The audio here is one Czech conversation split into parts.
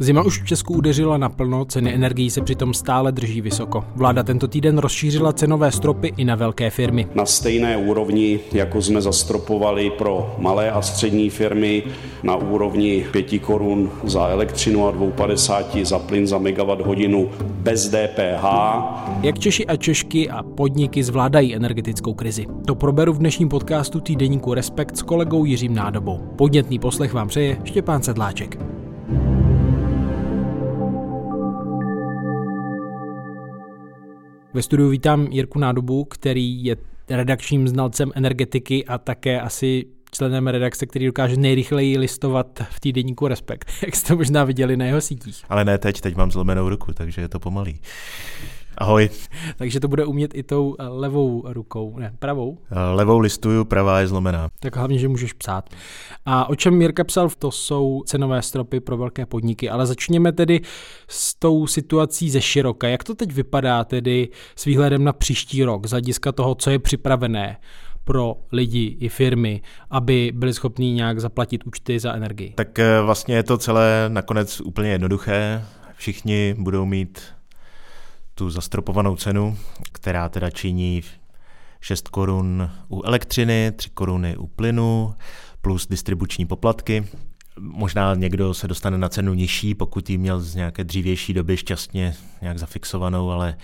Zima už v Česku udeřila naplno, ceny energií se přitom stále drží vysoko. Vláda tento týden rozšířila cenové stropy i na velké firmy. Na stejné úrovni, jako jsme zastropovali pro malé a střední firmy, na úrovni 5 korun za elektřinu a 2,50 za plyn za megawatt hodinu bez DPH. Jak Češi a Češky a podniky zvládají energetickou krizi? To proberu v dnešním podcastu týdeníku Respekt s kolegou Jiřím Nádobou. Podnětný poslech vám přeje Štěpán Sedláček. Ve studiu vítám Jirku Nádobu, který je redakčním znalcem energetiky a také asi členem redakce, který dokáže nejrychleji listovat v týdenníku Respekt, jak jste možná viděli na jeho sítích. Ale ne teď, teď mám zlomenou ruku, takže je to pomalý. Ahoj. Takže to bude umět i tou eh, levou rukou, ne, pravou? Eh, levou listuju, pravá je zlomená. Tak hlavně, že můžeš psát. A o čem Mirka psal, to jsou cenové stropy pro velké podniky, ale začněme tedy s tou situací ze široka. Jak to teď vypadá tedy s výhledem na příští rok, z hlediska toho, co je připravené pro lidi i firmy, aby byli schopní nějak zaplatit účty za energii? Tak eh, vlastně je to celé nakonec úplně jednoduché. Všichni budou mít tu zastropovanou cenu, která teda činí 6 korun u elektřiny, 3 koruny u plynu, plus distribuční poplatky. Možná někdo se dostane na cenu nižší, pokud ji měl z nějaké dřívější doby šťastně nějak zafixovanou, ale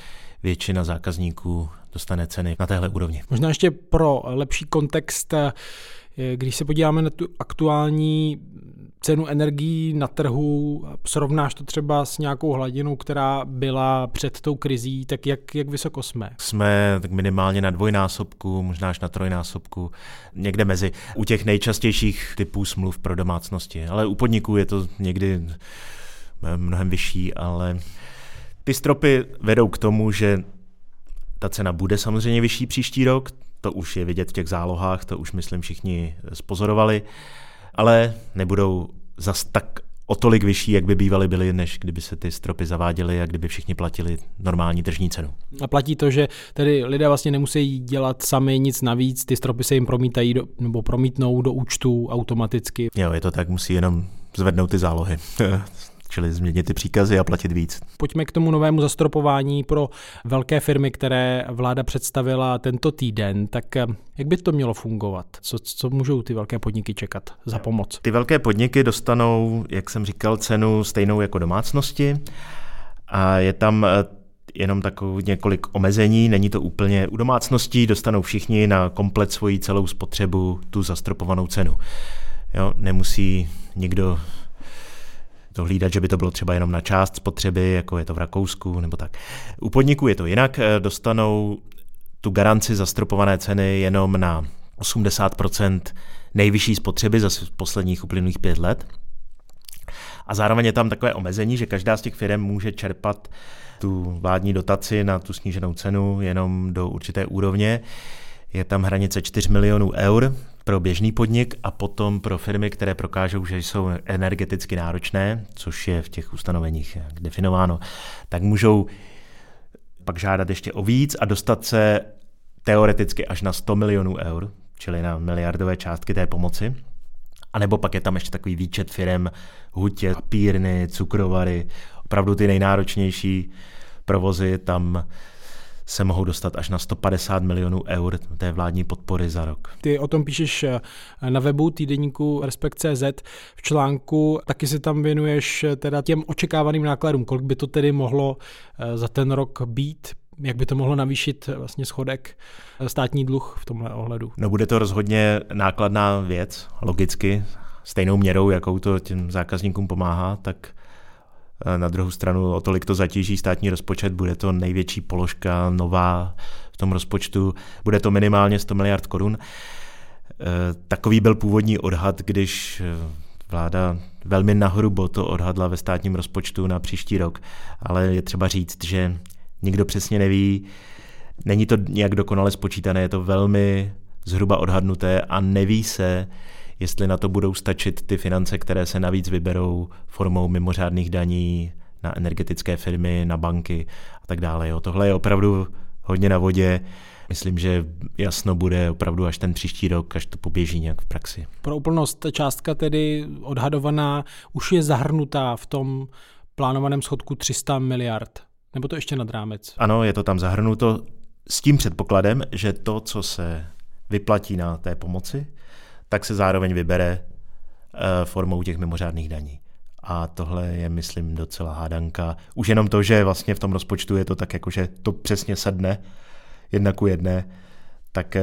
většina zákazníků dostane ceny na téhle úrovni. Možná ještě pro lepší kontext, když se podíváme na tu aktuální cenu energií na trhu, srovnáš to třeba s nějakou hladinou, která byla před tou krizí, tak jak, jak vysoko jsme? Jsme tak minimálně na dvojnásobku, možná až na trojnásobku, někde mezi. U těch nejčastějších typů smluv pro domácnosti, ale u podniků je to někdy mnohem vyšší, ale ty stropy vedou k tomu, že ta cena bude samozřejmě vyšší příští rok, to už je vidět v těch zálohách, to už myslím všichni spozorovali ale nebudou zas tak o tolik vyšší, jak by bývaly byly, než kdyby se ty stropy zaváděly a kdyby všichni platili normální tržní cenu. A platí to, že tedy lidé vlastně nemusí dělat sami nic navíc, ty stropy se jim promítají do, nebo promítnou do účtu automaticky. Jo, je to tak, musí jenom zvednout ty zálohy. čili změnit ty příkazy a platit víc. Pojďme k tomu novému zastropování pro velké firmy, které vláda představila tento týden. Tak eh, jak by to mělo fungovat? Co, co můžou ty velké podniky čekat za pomoc? Ty velké podniky dostanou, jak jsem říkal, cenu stejnou jako domácnosti a je tam eh, jenom takový několik omezení, není to úplně u domácností, dostanou všichni na komplet svoji celou spotřebu tu zastropovanou cenu. Jo, nemusí nikdo to hlídat, že by to bylo třeba jenom na část spotřeby, jako je to v Rakousku nebo tak. U podniků je to jinak, eh, dostanou tu garanci zastropované ceny jenom na 80% nejvyšší spotřeby za posledních uplynulých pět let. A zároveň je tam takové omezení, že každá z těch firm může čerpat tu vládní dotaci na tu sníženou cenu jenom do určité úrovně. Je tam hranice 4 milionů eur, pro běžný podnik a potom pro firmy, které prokážou, že jsou energeticky náročné, což je v těch ustanoveních definováno, tak můžou pak žádat ještě o víc a dostat se teoreticky až na 100 milionů eur, čili na miliardové částky té pomoci. A nebo pak je tam ještě takový výčet firm, hutě, pírny, cukrovary, opravdu ty nejnáročnější provozy, tam se mohou dostat až na 150 milionů eur té vládní podpory za rok. Ty o tom píšeš eh, na webu týdeníku Respekt.cz v článku, taky se tam věnuješ eh, teda těm očekávaným nákladům, kolik by to tedy mohlo eh, za ten rok být, jak by to mohlo navýšit vlastně schodek státní dluh v tomhle ohledu? No bude to rozhodně nákladná věc, logicky, stejnou měrou, jakou to těm zákazníkům pomáhá, tak na druhou stranu o tolik to zatíží státní rozpočet, bude to největší položka nová v tom rozpočtu, bude to minimálně 100 miliard korun. E, takový byl původní odhad, když e, vláda velmi nahrubo to odhadla ve státním rozpočtu na příští rok, ale je třeba říct, že nikdo přesně neví, není to nějak dokonale spočítané, je to velmi zhruba odhadnuté a neví se, jestli na to budou stačit ty finance, které se navíc vyberou formou mimořádných daní na energetické firmy, na banky a tak dále. Jo. Tohle je opravdu hodně na vodě. Myslím, že jasno bude opravdu až ten příští rok, až to poběží nějak v praxi. Pro úplnost, ta částka tedy odhadovaná už je zahrnutá v tom plánovaném schodku 300 miliard. Nebo to ještě nad rámec? Ano, je to tam zahrnuto s tím předpokladem, že to, co se vyplatí na té pomoci, tak se zároveň vybere eh, formou těch mimořádných daní. A tohle je, myslím, docela hádanka. Už jenom to, že vlastně v tom rozpočtu je to tak, jako že to přesně sedne jedna ku jedné, tak eh,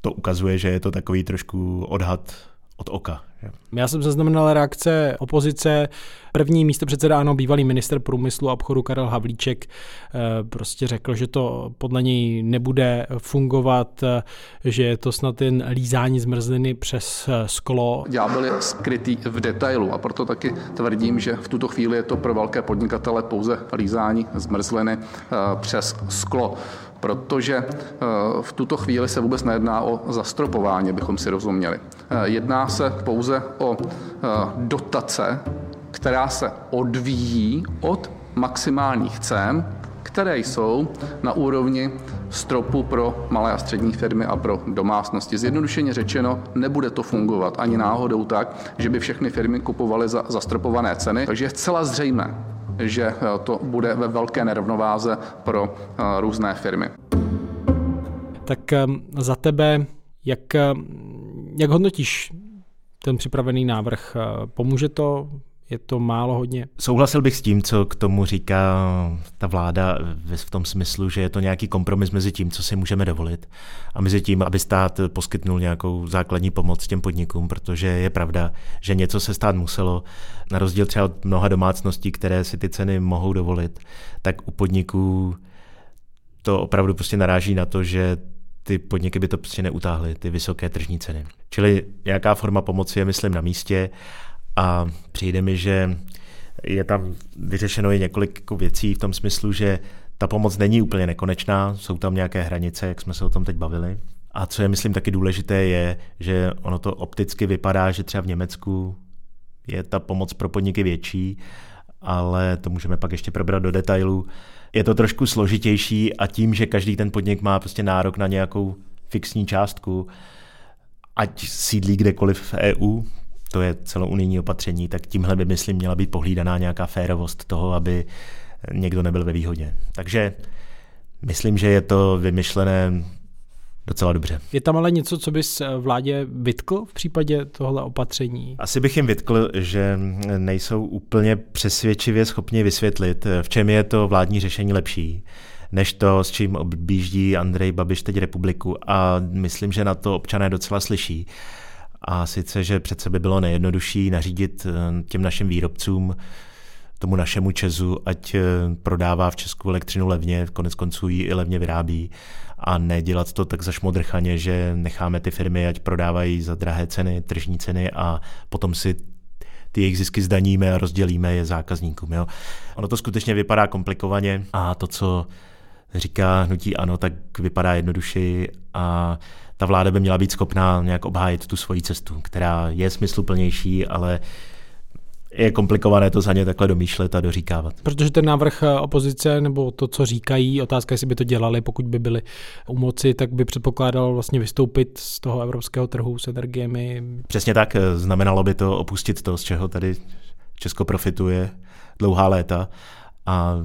to ukazuje, že je to takový trošku odhad od oka. Já jsem zaznamenal reakce opozice. První místo předseda ano, bývalý minister průmyslu a obchodu Karel Havlíček eh, prostě řekl, že to podle něj nebude fungovat, eh, že je to snad jen lízání zmrzliny přes eh, sklo. Ďábel je skrytý v detailu a proto taky tvrdím, že v tuto chvíli je to pro velké podnikatele pouze lízání zmrzliny přes sklo protože v tuto chvíli se vůbec nejedná o zastropování, bychom si rozuměli. Jedná se pouze o dotace, která se odvíjí od maximálních cen, které jsou na úrovni stropu pro malé a střední firmy a pro domácnosti. Zjednodušeně řečeno, nebude to fungovat ani náhodou tak, že by všechny firmy kupovaly za zastropované ceny, takže je zcela zřejmé, že to bude ve velké nerovnováze pro různé firmy. Tak za tebe, jak, jak hodnotíš ten připravený návrh. Eh, pomůže to? Je to málo hodně? Souhlasil bych s tím, co k tomu říká ta vláda v tom smyslu, že je to nějaký kompromis mezi tím, co si můžeme dovolit a mezi tím, aby stát poskytnul nějakou základní pomoc těm podnikům, protože je pravda, že něco se stát muselo, na rozdíl třeba od mnoha domácností, které si ty ceny mohou dovolit, tak u podniků to opravdu prostě naráží na to, že ty podniky by to prostě neutáhly, ty vysoké tržní ceny. Čili nějaká forma pomoci je, myslím, na místě a přijde mi, že je tam vyřešeno i několik jako věcí v tom smyslu, že ta pomoc není úplně nekonečná, jsou tam nějaké hranice, jak jsme se o tom teď bavili. A co je, myslím, taky důležité, je, že ono to opticky vypadá, že třeba v Německu je ta pomoc pro podniky větší, ale to můžeme pak ještě probrat do detailů je to trošku složitější a tím, že každý ten podnik má prostě nárok na nějakou fixní částku, ať sídlí kdekoliv v EU, to je celounijní opatření, tak tímhle by, myslím, měla být pohlídaná nějaká férovost toho, aby někdo nebyl ve výhodě. Takže myslím, že je to vymyšlené docela dobře. Je tam ale něco, co bys eh, vládě vytkl v případě tohle opatření? Asi bych jim vytkl, že nejsou úplně přesvědčivě schopni vysvětlit, eh, v čem je to vládní řešení lepší než to, s čím objíždí Andrej Babiš teď republiku. A myslím, že na to občané docela slyší. A sice, že přece by bylo nejjednodušší nařídit eh, těm našim výrobcům, tomu našemu Česu, ať prodává v Česku elektřinu levně, konec konců ji i levně vyrábí a nedělat to tak zašmodrchaně, že necháme ty firmy, ať prodávají za drahé ceny, tržní ceny a potom si ty jejich zisky zdaníme a rozdělíme je zákazníkům. Jo. Ono to skutečně vypadá komplikovaně a to, co říká hnutí ano, tak vypadá jednodušeji a ta vláda by měla být schopná nějak obhájit tu svoji cestu, která je smysluplnější, ale je komplikované to za ně takhle domýšlet a doříkávat. Protože ten návrh eh, opozice nebo to, co říkají, otázka, jestli by to dělali, pokud by byli u moci, tak by předpokládal vlastně vystoupit z toho evropského trhu s energiemi. Přesně tak, eh, znamenalo by to opustit to, z čeho tady Česko profituje dlouhá léta a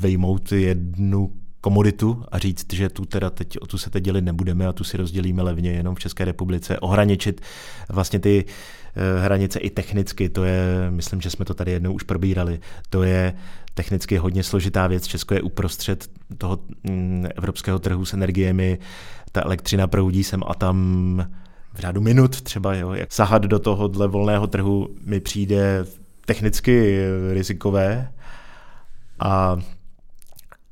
vejmout jednu komoditu a říct, že tu teda teď, o tu se teď dělit nebudeme a tu si rozdělíme levně jenom v České republice, ohraničit vlastně ty eh, hranice i technicky, to je, myslím, že jsme to tady jednou už probírali, to je technicky hodně složitá věc. Česko je uprostřed toho mm, evropského trhu s energiemi, ta elektřina proudí sem a tam v řádu minut třeba, jo, jak sahat do tohohle volného trhu mi přijde technicky rizikové a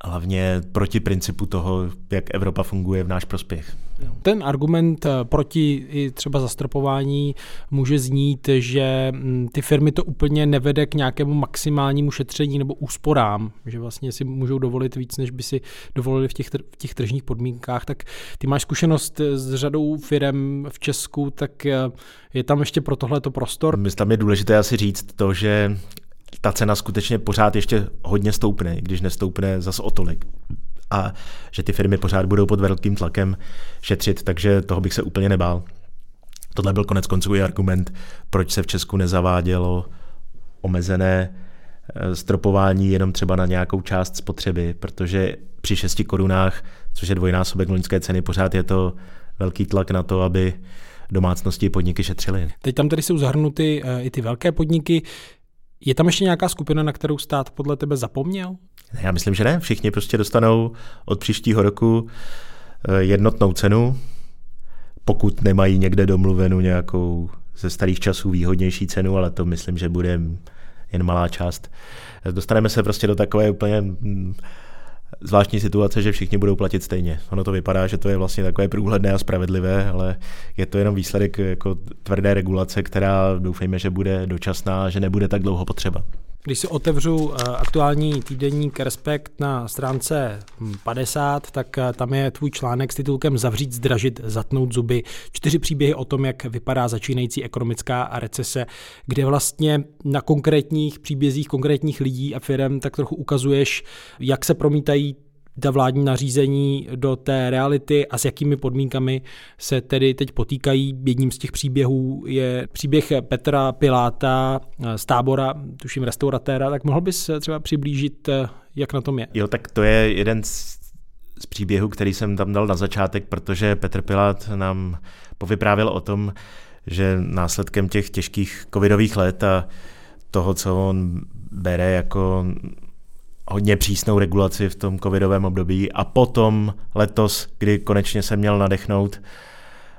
hlavně proti principu toho, jak Evropa funguje v náš prospěch. Ten argument eh, proti i třeba zastropování může znít, že mm, ty firmy to úplně nevede k nějakému maximálnímu šetření nebo úsporám, že vlastně si můžou dovolit víc, než by si dovolili v těch, v těch tržních podmínkách. Tak ty máš zkušenost eh, s řadou firm v Česku, tak eh, je tam ještě pro tohleto prostor? Tam je důležité asi říct to, že ta cena skutečně pořád ještě hodně stoupne, když nestoupne zas o tolik. a že ty firmy pořád budou pod velkým tlakem šetřit, takže toho bych se úplně nebál. Tohle byl konec konců i argument, proč se v Česku nezavádělo omezené eh, stropování jenom třeba na nějakou část spotřeby, protože při 6 korunách, což je dvojnásobek loňské ceny, pořád je to velký tlak na to, aby domácnosti podniky šetřily. Teď tam tady jsou zahrnuty eh, i ty velké podniky. Je tam ještě nějaká skupina, na kterou stát podle tebe zapomněl? Já myslím, že ne. Všichni prostě dostanou od příštího roku eh, jednotnou cenu, pokud nemají někde domluvenou nějakou ze starých časů výhodnější cenu, ale to myslím, že bude jen malá část. Dostaneme se prostě do takové úplně mm, zvláštní situace, že všichni budou platit stejně. Ono to vypadá, že to je vlastně takové průhledné a spravedlivé, ale je to jenom výsledek jako tvrdé regulace, která doufejme, že bude dočasná, že nebude tak dlouho potřeba. Když si otevřu eh, aktuální týdenník Respekt na stránce 50, tak eh, tam je tvůj článek s titulkem Zavřít, zdražit, zatnout zuby. Čtyři příběhy o tom, jak vypadá začínající ekonomická recese, kde vlastně na konkrétních příbězích konkrétních lidí a firm tak trochu ukazuješ, jak se promítají ta vládní nařízení do té reality a s jakými podmínkami se tedy teď potýkají. Jedním z těch příběhů je příběh Petra Piláta z tábora, tuším restauratéra, tak mohl bys třeba přiblížit, jak na tom je? Jo, tak to je jeden z, z příběhů, který jsem tam dal na začátek, protože Petr Pilát nám povyprávěl o tom, že následkem těch těžkých covidových let a toho, co on bere jako hodně přísnou regulaci v tom covidovém období a potom letos, kdy konečně se měl nadechnout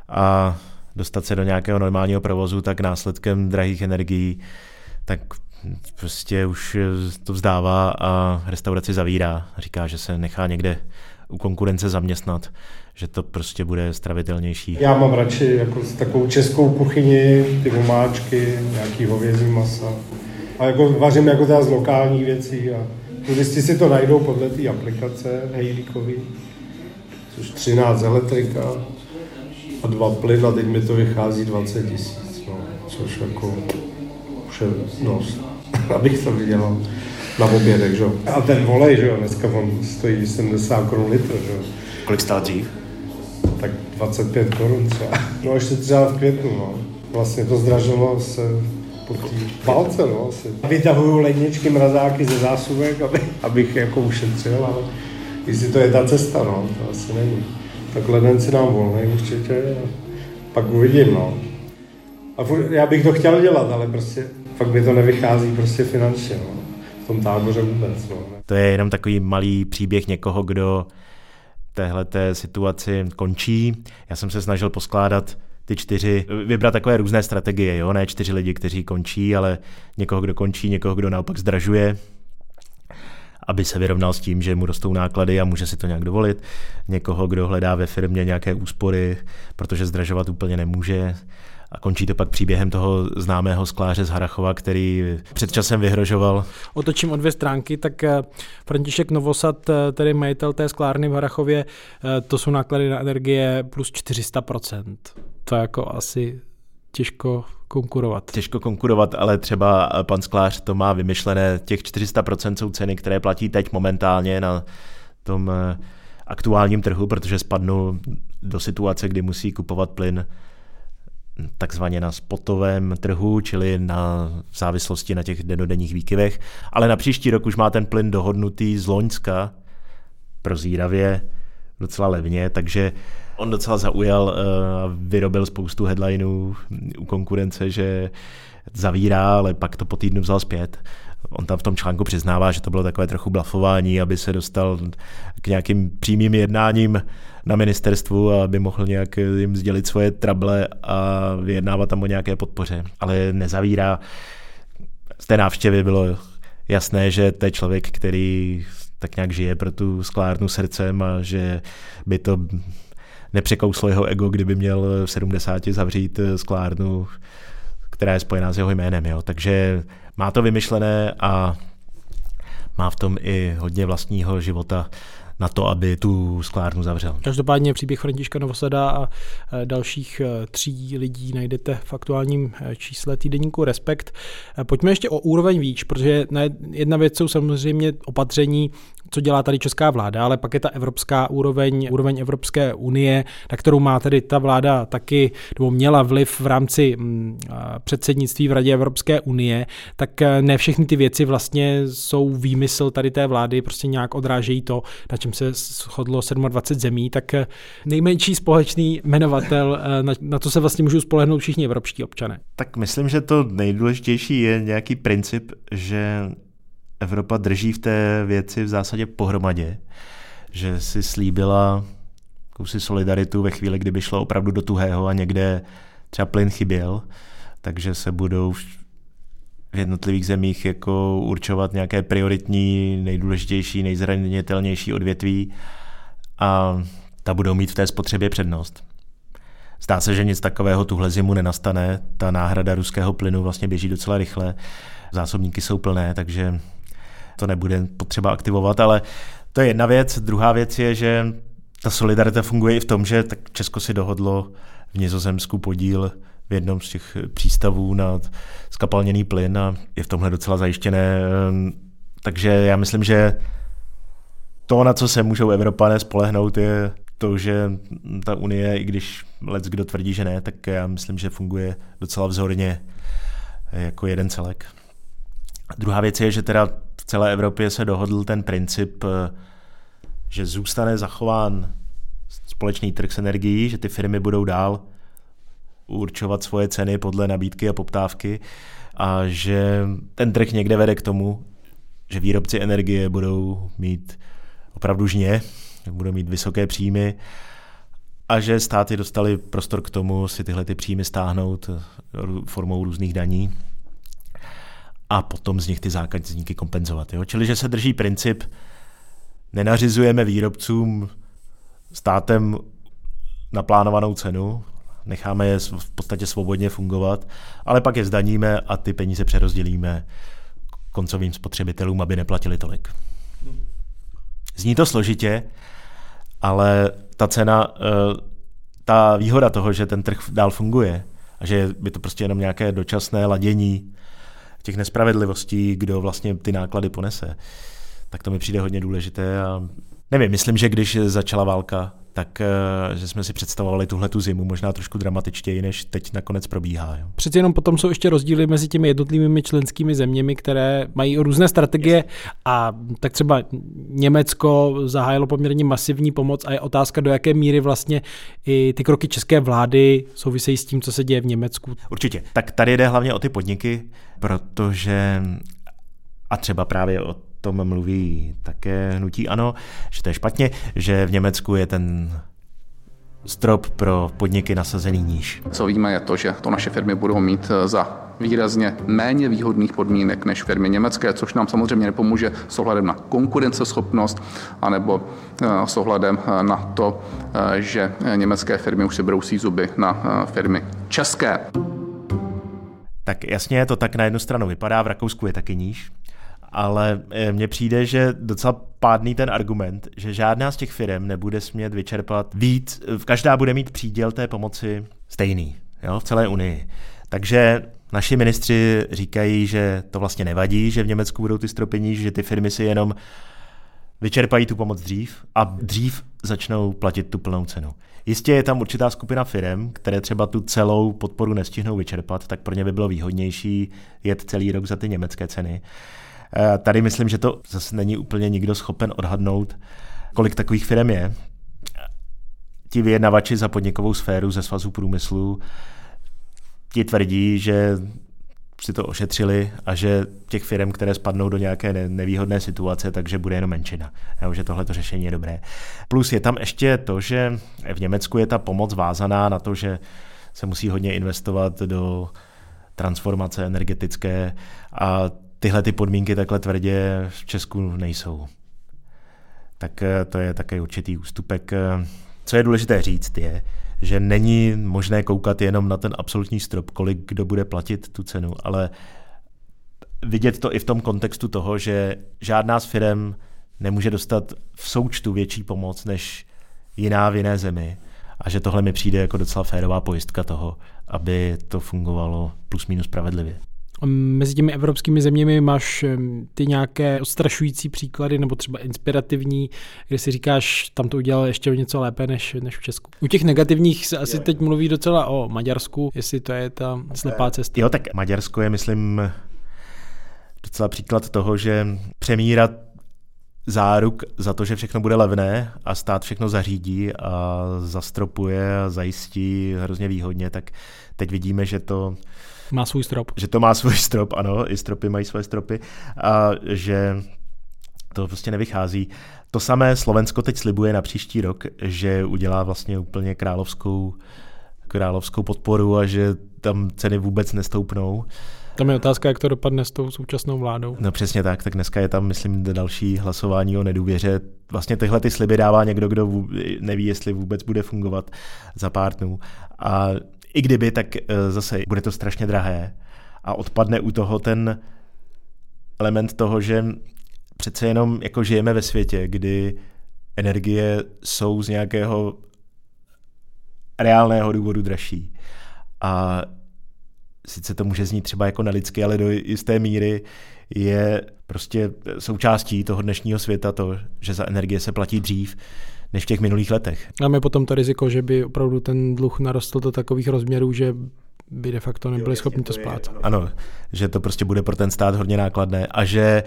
a dostat se do nějakého normálního provozu, tak následkem drahých energií, tak prostě už to vzdává a restauraci zavírá. Říká, že se nechá někde u konkurence zaměstnat, že to prostě bude stravitelnější. Já mám radši jako takovou českou kuchyni, ty omáčky, nějaký hovězí masa. A jako vařím jako z lokálních věcí a Turisti si to najdou podle té aplikace Hejlíkový, což 13 elektrika a dva plyn a teď mi to vychází 20 tisíc, no, což jako už je dost, abych to vydělal na obědek, že A ten volej, že jo, dneska on stojí 70 korun litr, že jo. Kolik stál dřív? Tak 25 korun třeba. No ještě třeba v květnu, no. Vlastně to zdražilo se palce, no, asi. Vytahuju ledničky, mrazáky ze zásuvek, aby, abych jako ušetřil, ale jestli to je ta cesta, no, to asi není. Tak leden si nám volný určitě a pak uvidím, no. A furt, já bych to chtěl dělat, ale prostě fakt mi to nevychází prostě finančně, no. V tom táboře vůbec, no. To je jenom takový malý příběh někoho, kdo téhle situaci končí. Já jsem se snažil poskládat ty čtyři, vybrat takové různé strategie, jo? ne čtyři lidi, kteří končí, ale někoho, kdo končí, někoho, kdo naopak zdražuje, aby se vyrovnal s tím, že mu rostou náklady a může si to nějak dovolit. Někoho, kdo hledá ve firmě nějaké úspory, protože zdražovat úplně nemůže. A končí to pak příběhem toho známého skláře z Harachova, který před časem vyhrožoval. Otočím o dvě stránky, tak eh, František Novosad, eh, tedy majitel té sklárny v Harachově, eh, to jsou náklady na energie plus 400% to jako asi těžko konkurovat. Těžko konkurovat, ale třeba pan Sklář to má vymyšlené, těch 400% jsou ceny, které platí teď momentálně na tom aktuálním trhu, protože spadnul do situace, kdy musí kupovat plyn takzvaně na spotovém trhu, čili na závislosti na těch denodenních výkyvech, ale na příští rok už má ten plyn dohodnutý z Loňska prozíravě docela levně, takže On docela zaujal a uh, vyrobil spoustu headlineů u konkurence, že zavírá, ale pak to po týdnu vzal zpět. On tam v tom článku přiznává, že to bylo takové trochu blafování, aby se dostal k nějakým přímým jednáním na ministerstvu a aby mohl nějak jim sdělit svoje trable a vyjednávat tam o nějaké podpoře. Ale nezavírá. Z té návštěvy bylo jasné, že to je člověk, který tak nějak žije pro tu sklárnu srdcem a že by to nepřekouslo jeho ego, kdyby měl v 70 zavřít sklárnu, která je spojená s jeho jménem. Jo. Takže má to vymyšlené a má v tom i hodně vlastního života na to, aby tu sklárnu zavřel. Každopádně příběh Františka Novosada a e, dalších e, tří lidí najdete v aktuálním e, čísle týdeníku Respekt. Pojďme ještě o úroveň výč, protože jedna věc jsou samozřejmě opatření co dělá tady česká vláda, ale pak je ta evropská úroveň, úroveň Evropské unie, na kterou má tedy ta vláda taky, nebo měla vliv v rámci mm, předsednictví v Radě Evropské unie, tak eh, ne všechny ty věci vlastně jsou výmysl tady té vlády, prostě nějak odrážejí to, na čem se shodlo 27 zemí, tak eh, nejmenší společný jmenovatel, eh, na, na to se vlastně můžou spolehnout všichni evropští občané. Tak myslím, že to nejdůležitější je nějaký princip, že Evropa drží v té věci v zásadě pohromadě, že si slíbila jakousi solidaritu ve chvíli, kdyby šlo opravdu do tuhého a někde třeba plyn chyběl, takže se budou v jednotlivých zemích jako určovat nějaké prioritní, nejdůležitější, nejzranitelnější odvětví a ta budou mít v té spotřebě přednost. Zdá se, že nic takového tuhle zimu nenastane. Ta náhrada ruského plynu vlastně běží docela rychle. Zásobníky jsou plné, takže to nebude potřeba aktivovat, ale to je jedna věc. Druhá věc je, že ta solidarita funguje i v tom, že tak Česko si dohodlo v Nizozemsku podíl v jednom z těch přístavů na skapalněný plyn a je v tomhle docela zajištěné. Takže já myslím, že to, na co se můžou Evropané spolehnout, je to, že ta Unie, i když lec kdo tvrdí, že ne, tak já myslím, že funguje docela vzorně jako jeden celek. Druhá věc je, že teda v celé Evropě se dohodl ten princip, že zůstane zachován společný trh s energií, že ty firmy budou dál určovat svoje ceny podle nabídky a poptávky a že ten trh někde vede k tomu, že výrobci energie budou mít opravdu žně, budou mít vysoké příjmy a že státy dostali prostor k tomu si tyhle ty příjmy stáhnout formou různých daní a potom z nich ty zákazníky kompenzovat. Jo? Čili, že se drží princip, nenařizujeme výrobcům státem naplánovanou cenu, necháme je v podstatě svobodně fungovat, ale pak je zdaníme a ty peníze přerozdělíme koncovým spotřebitelům, aby neplatili tolik. Zní to složitě, ale ta cena, eh, ta výhoda toho, že ten trh dál funguje a že by to prostě jenom nějaké dočasné ladění těch nespravedlivostí, kdo vlastně ty náklady ponese, tak to mi přijde hodně důležité a nevím, myslím, že když začala válka, tak eh, že jsme si představovali tuhle tu zimu možná trošku dramatičtěji, než teď nakonec probíhá. Jo. Přeci jenom potom jsou ještě rozdíly mezi těmi jednotlivými členskými zeměmi, které mají různé strategie a tak třeba Německo zahájilo poměrně masivní pomoc a je otázka, do jaké míry vlastně i ty kroky české vlády souvisejí s tím, co se děje v Německu. Určitě. Tak tady jde hlavně o ty podniky, protože a třeba právě o tom mluví také hnutí ano, že to je špatně, že v Německu je ten strop pro podniky nasazený níž. Co víme je to, že to naše firmy budou mít eh, za výrazně méně výhodných podmínek než firmy německé, což nám samozřejmě nepomůže s ohledem na konkurenceschopnost anebo eh, s ohledem eh, na to, že německé firmy už si brousí zuby na firmy české. Tak jasně, to tak na jednu stranu vypadá, v Rakousku je taky níž, ale eh, mně přijde, že docela pádný ten argument, že žádná z těch firm nebude smět vyčerpat víc, každá bude mít příděl té pomoci stejný jo, v celé Unii. Takže naši ministři říkají, že to vlastně nevadí, že v Německu budou ty stropy že ty firmy si jenom vyčerpají tu pomoc dřív a dřív začnou platit tu plnou cenu. Jistě je tam určitá skupina firm, které třeba tu celou podporu nestihnou vyčerpat, tak pro ně by bylo výhodnější jet celý rok za ty německé ceny. Eh, tady myslím, že to zase není úplně nikdo schopen odhadnout, kolik takových firm je. Ti vyjednavači za podnikovou sféru ze svazu průmyslu ti tvrdí, že si to ošetřili a že těch firm, které spadnou do nějaké nevýhodné situace, takže bude jenom menšina. Jo, že tohle řešení je dobré. Plus je tam ještě to, že v Německu je ta pomoc vázaná na to, že se musí hodně investovat do transformace energetické a tyhle ty podmínky takhle tvrdě v Česku nejsou. Tak eh, to je také určitý ústupek. Eh, co je důležité říct je, že není možné koukat jenom na ten absolutní strop, kolik kdo bude platit tu cenu, ale vidět to i v tom kontextu toho, že žádná z firm nemůže dostat v součtu větší pomoc než jiná v jiné zemi a že tohle mi přijde jako docela férová pojistka toho, aby to fungovalo plus minus spravedlivě. Mezi těmi evropskými zeměmi máš ty nějaké odstrašující příklady nebo třeba inspirativní, kde si říkáš, tam to udělal ještě něco lépe než, než v Česku. U těch negativních se asi teď mluví docela o Maďarsku, jestli to je ta slepá cesta. Jo, tak Maďarsko je, myslím, docela příklad toho, že přemírat záruk za to, že všechno bude levné a stát všechno zařídí a zastropuje a zajistí hrozně výhodně, tak teď vidíme, že to má svůj strop. Že to má svůj strop, ano, i stropy mají své stropy a že to prostě nevychází. To samé Slovensko teď slibuje na příští rok, že udělá vlastně úplně královskou, královskou podporu a že tam ceny vůbec nestoupnou. Tam je otázka, jak to dopadne s tou současnou vládou. No přesně tak, tak dneska je tam, myslím, další hlasování o nedůvěře. Vlastně tyhle ty sliby dává někdo, kdo neví, jestli vůbec bude fungovat za pár dnů. A i kdyby, tak eh, zase bude to strašně drahé a odpadne u toho ten element toho, že přece jenom jako žijeme ve světě, kdy energie jsou z nějakého reálného důvodu dražší. A sice to může znít třeba jako nelidsky, ale do jisté míry je prostě součástí toho dnešního světa to, že za energie se platí dřív než v těch minulých letech. Máme potom to riziko, že by opravdu ten dluh narostl do takových rozměrů, že by de facto nebyli schopni to splácet. Ano, že to prostě bude pro ten stát hodně nákladné a že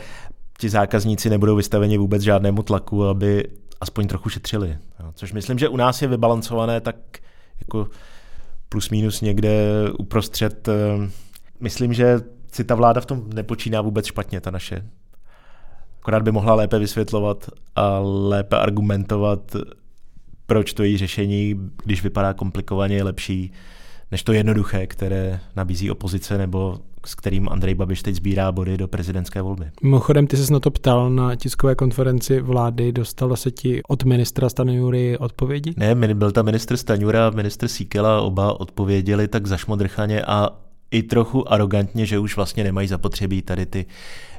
ti zákazníci nebudou vystaveni vůbec žádnému tlaku, aby aspoň trochu šetřili. Což myslím, že u nás je vybalancované tak jako plus minus někde uprostřed. Eh, myslím, že si ta vláda v tom nepočíná vůbec špatně, ta naše. Akorát by mohla lépe vysvětlovat a lépe argumentovat, proč to její řešení, když vypadá komplikovaně, je lepší než to jednoduché, které nabízí opozice nebo s kterým Andrej Babiš teď sbírá body do prezidentské volby. Mimochodem, ty jsi na to ptal na tiskové konferenci vlády, dostalo se ti od ministra Stanjury odpovědi? Ne, byl tam ministr Stanjura a ministr Síkela, oba odpověděli tak zašmodrchaně a i trochu arrogantně, že už vlastně nemají zapotřebí tady ty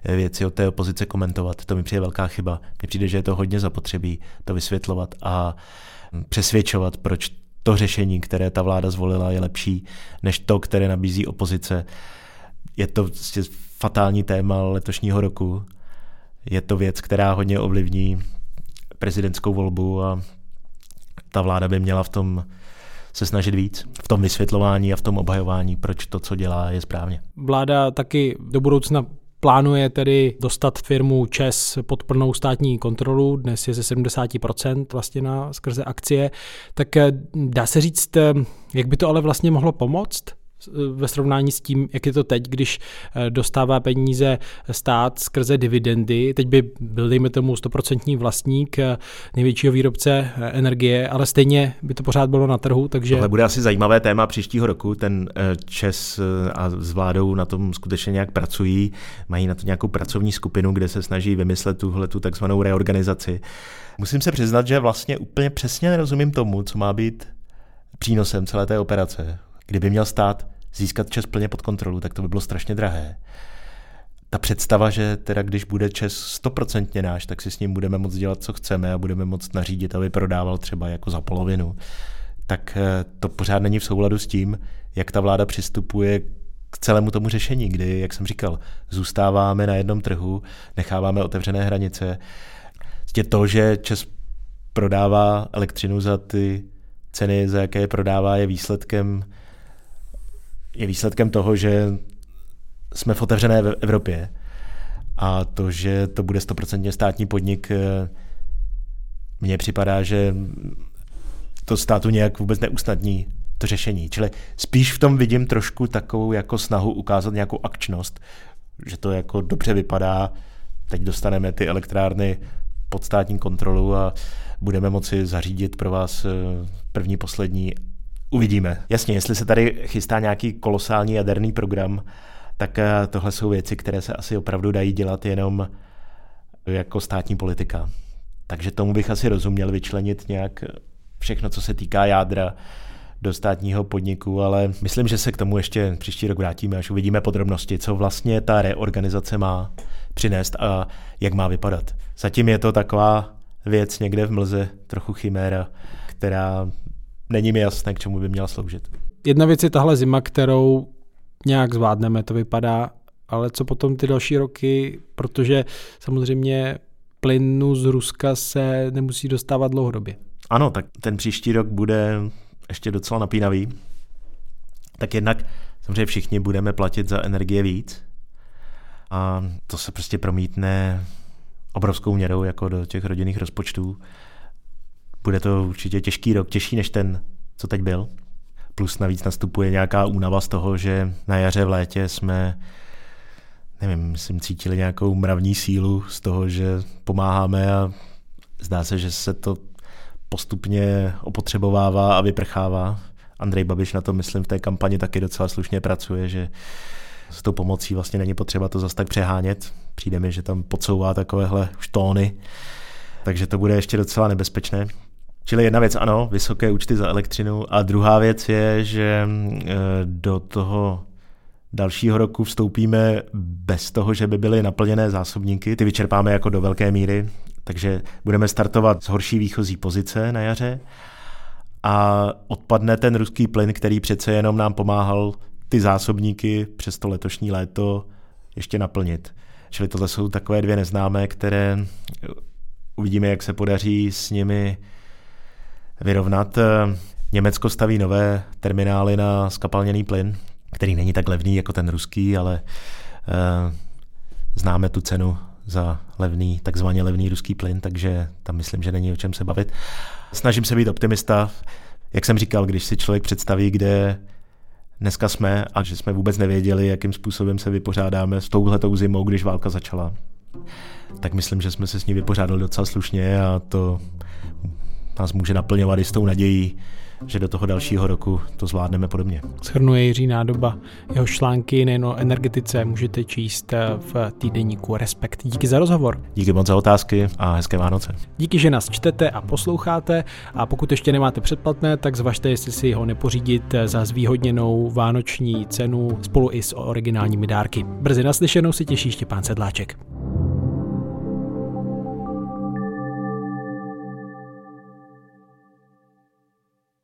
věci od té opozice komentovat. To mi přijde velká chyba. Mně přijde, že je to hodně zapotřebí to vysvětlovat a přesvědčovat, proč to řešení, které ta vláda zvolila, je lepší než to, které nabízí opozice. Je to vlastně fatální téma letošního roku. Je to věc, která hodně ovlivní prezidentskou volbu a ta vláda by měla v tom se snažit víc v tom vysvětlování a v tom obhajování, proč to, co dělá, je správně. Vláda taky do budoucna plánuje tedy dostat firmu ČES pod plnou státní kontrolu, dnes je ze 70% vlastně na skrze akcie, tak eh, dá se říct, eh, jak by to ale vlastně mohlo pomoct? Ve srovnání s tím, jak je to teď, když eh, dostává peníze stát skrze dividendy. Teď by byl, dejme tomu, 100% vlastník eh, největšího výrobce eh, energie, ale stejně by to pořád bylo na trhu, takže... Tohle bude asi zajímavé téma příštího roku. Ten Čes a s vládou na tom skutečně nějak pracují, mají na to nějakou pracovní skupinu, kde se snaží vymyslet tuhle tu takzvanou reorganizaci. Musím se přiznat, že vlastně úplně přesně nerozumím tomu, co má být přínosem celé té operace. Kdyby měl stát získat čes plně pod kontrolu, tak to by bylo strašně drahé. Ta představa, že teda když bude čes stoprocentně náš, tak si s ním budeme moct dělat, co chceme a budeme moct nařídit, aby prodával třeba jako za polovinu, tak eh, to pořád není v souladu s tím, jak ta vláda přistupuje k celému tomu řešení, kdy, jak jsem říkal, zůstáváme na jednom trhu, necháváme otevřené hranice. Je to, že Čes prodává elektřinu za ty ceny, za jaké je prodává, je výsledkem je výsledkem toho, že jsme v otevřené v Evropě a to, že to bude stoprocentně státní podnik, eh, mně připadá, že to státu nějak vůbec neusnadní to řešení. Čili spíš v tom vidím trošku takovou jako snahu ukázat nějakou akčnost, že to jako dobře vypadá, teď dostaneme ty elektrárny pod státní kontrolu a budeme moci zařídit pro vás eh, první, poslední Uvidíme. Jasně, jestli se tady chystá nějaký kolosální jaderný program, tak eh, tohle jsou věci, které se asi opravdu dají dělat jenom jako státní politika. Takže tomu bych asi rozuměl vyčlenit nějak všechno, co se týká jádra do státního podniku, ale myslím, že se k tomu ještě příští rok vrátíme, až uvidíme podrobnosti, co vlastně ta reorganizace má přinést a jak má vypadat. Zatím je to taková věc někde v mlze, trochu chiméra, která není mi jasné, k čemu by měla sloužit. Jedna věc je tahle zima, kterou nějak zvládneme, to vypadá, ale co potom ty další roky, protože samozřejmě plynu z Ruska se nemusí dostávat dlouhodobě. Ano, tak ten příští rok bude ještě docela napínavý. Tak jednak samozřejmě všichni budeme platit za energie víc a to se prostě promítne obrovskou měrou jako do těch rodinných rozpočtů. Bude to určitě těžký rok, těžší než ten, co teď byl. Plus navíc nastupuje nějaká únava z toho, že na jaře v létě jsme nevím, myslím, cítili nějakou mravní sílu z toho, že pomáháme a zdá se, že se to postupně opotřebovává a vyprchává. Andrej Babiš na to, myslím, v té kampani taky docela slušně pracuje, že s tou pomocí vlastně není potřeba to zase tak přehánět. Přijde mi, že tam podsouvá takovéhle už tóny, takže to bude ještě docela nebezpečné. Čili jedna věc, ano, vysoké účty za elektřinu a druhá věc je, že eh, do toho dalšího roku vstoupíme bez toho, že by byly naplněné zásobníky. Ty vyčerpáme jako do velké míry, takže budeme startovat z horší výchozí pozice na jaře a odpadne ten ruský plyn, který přece jenom nám pomáhal ty zásobníky přes to letošní léto ještě naplnit. Čili tohle jsou takové dvě neznámé, které uvidíme, jak se podaří s nimi vyrovnat. Německo staví nové terminály na skapalněný plyn, který není tak levný jako ten ruský, ale uh, známe tu cenu za levný, takzvaně levný ruský plyn, takže tam myslím, že není o čem se bavit. Snažím se být optimista. Jak jsem říkal, když si člověk představí, kde dneska jsme a že jsme vůbec nevěděli, jakým způsobem se vypořádáme s touhletou zimou, když válka začala, tak myslím, že jsme se s ní vypořádali docela slušně a to nás může naplňovat i s tou nadějí, že do toho dalšího roku to zvládneme podobně. Shrnuje Jiří Nádoba. Jeho články nejen o energetice můžete číst v týdeníku Respekt. Díky za rozhovor. Díky moc za otázky a hezké Vánoce. Díky, že nás čtete a posloucháte a pokud ještě nemáte předplatné, tak zvažte, jestli si ho nepořídit za zvýhodněnou vánoční cenu spolu i s originálními dárky. Brzy naslyšenou si těší Štěpán Sedláček.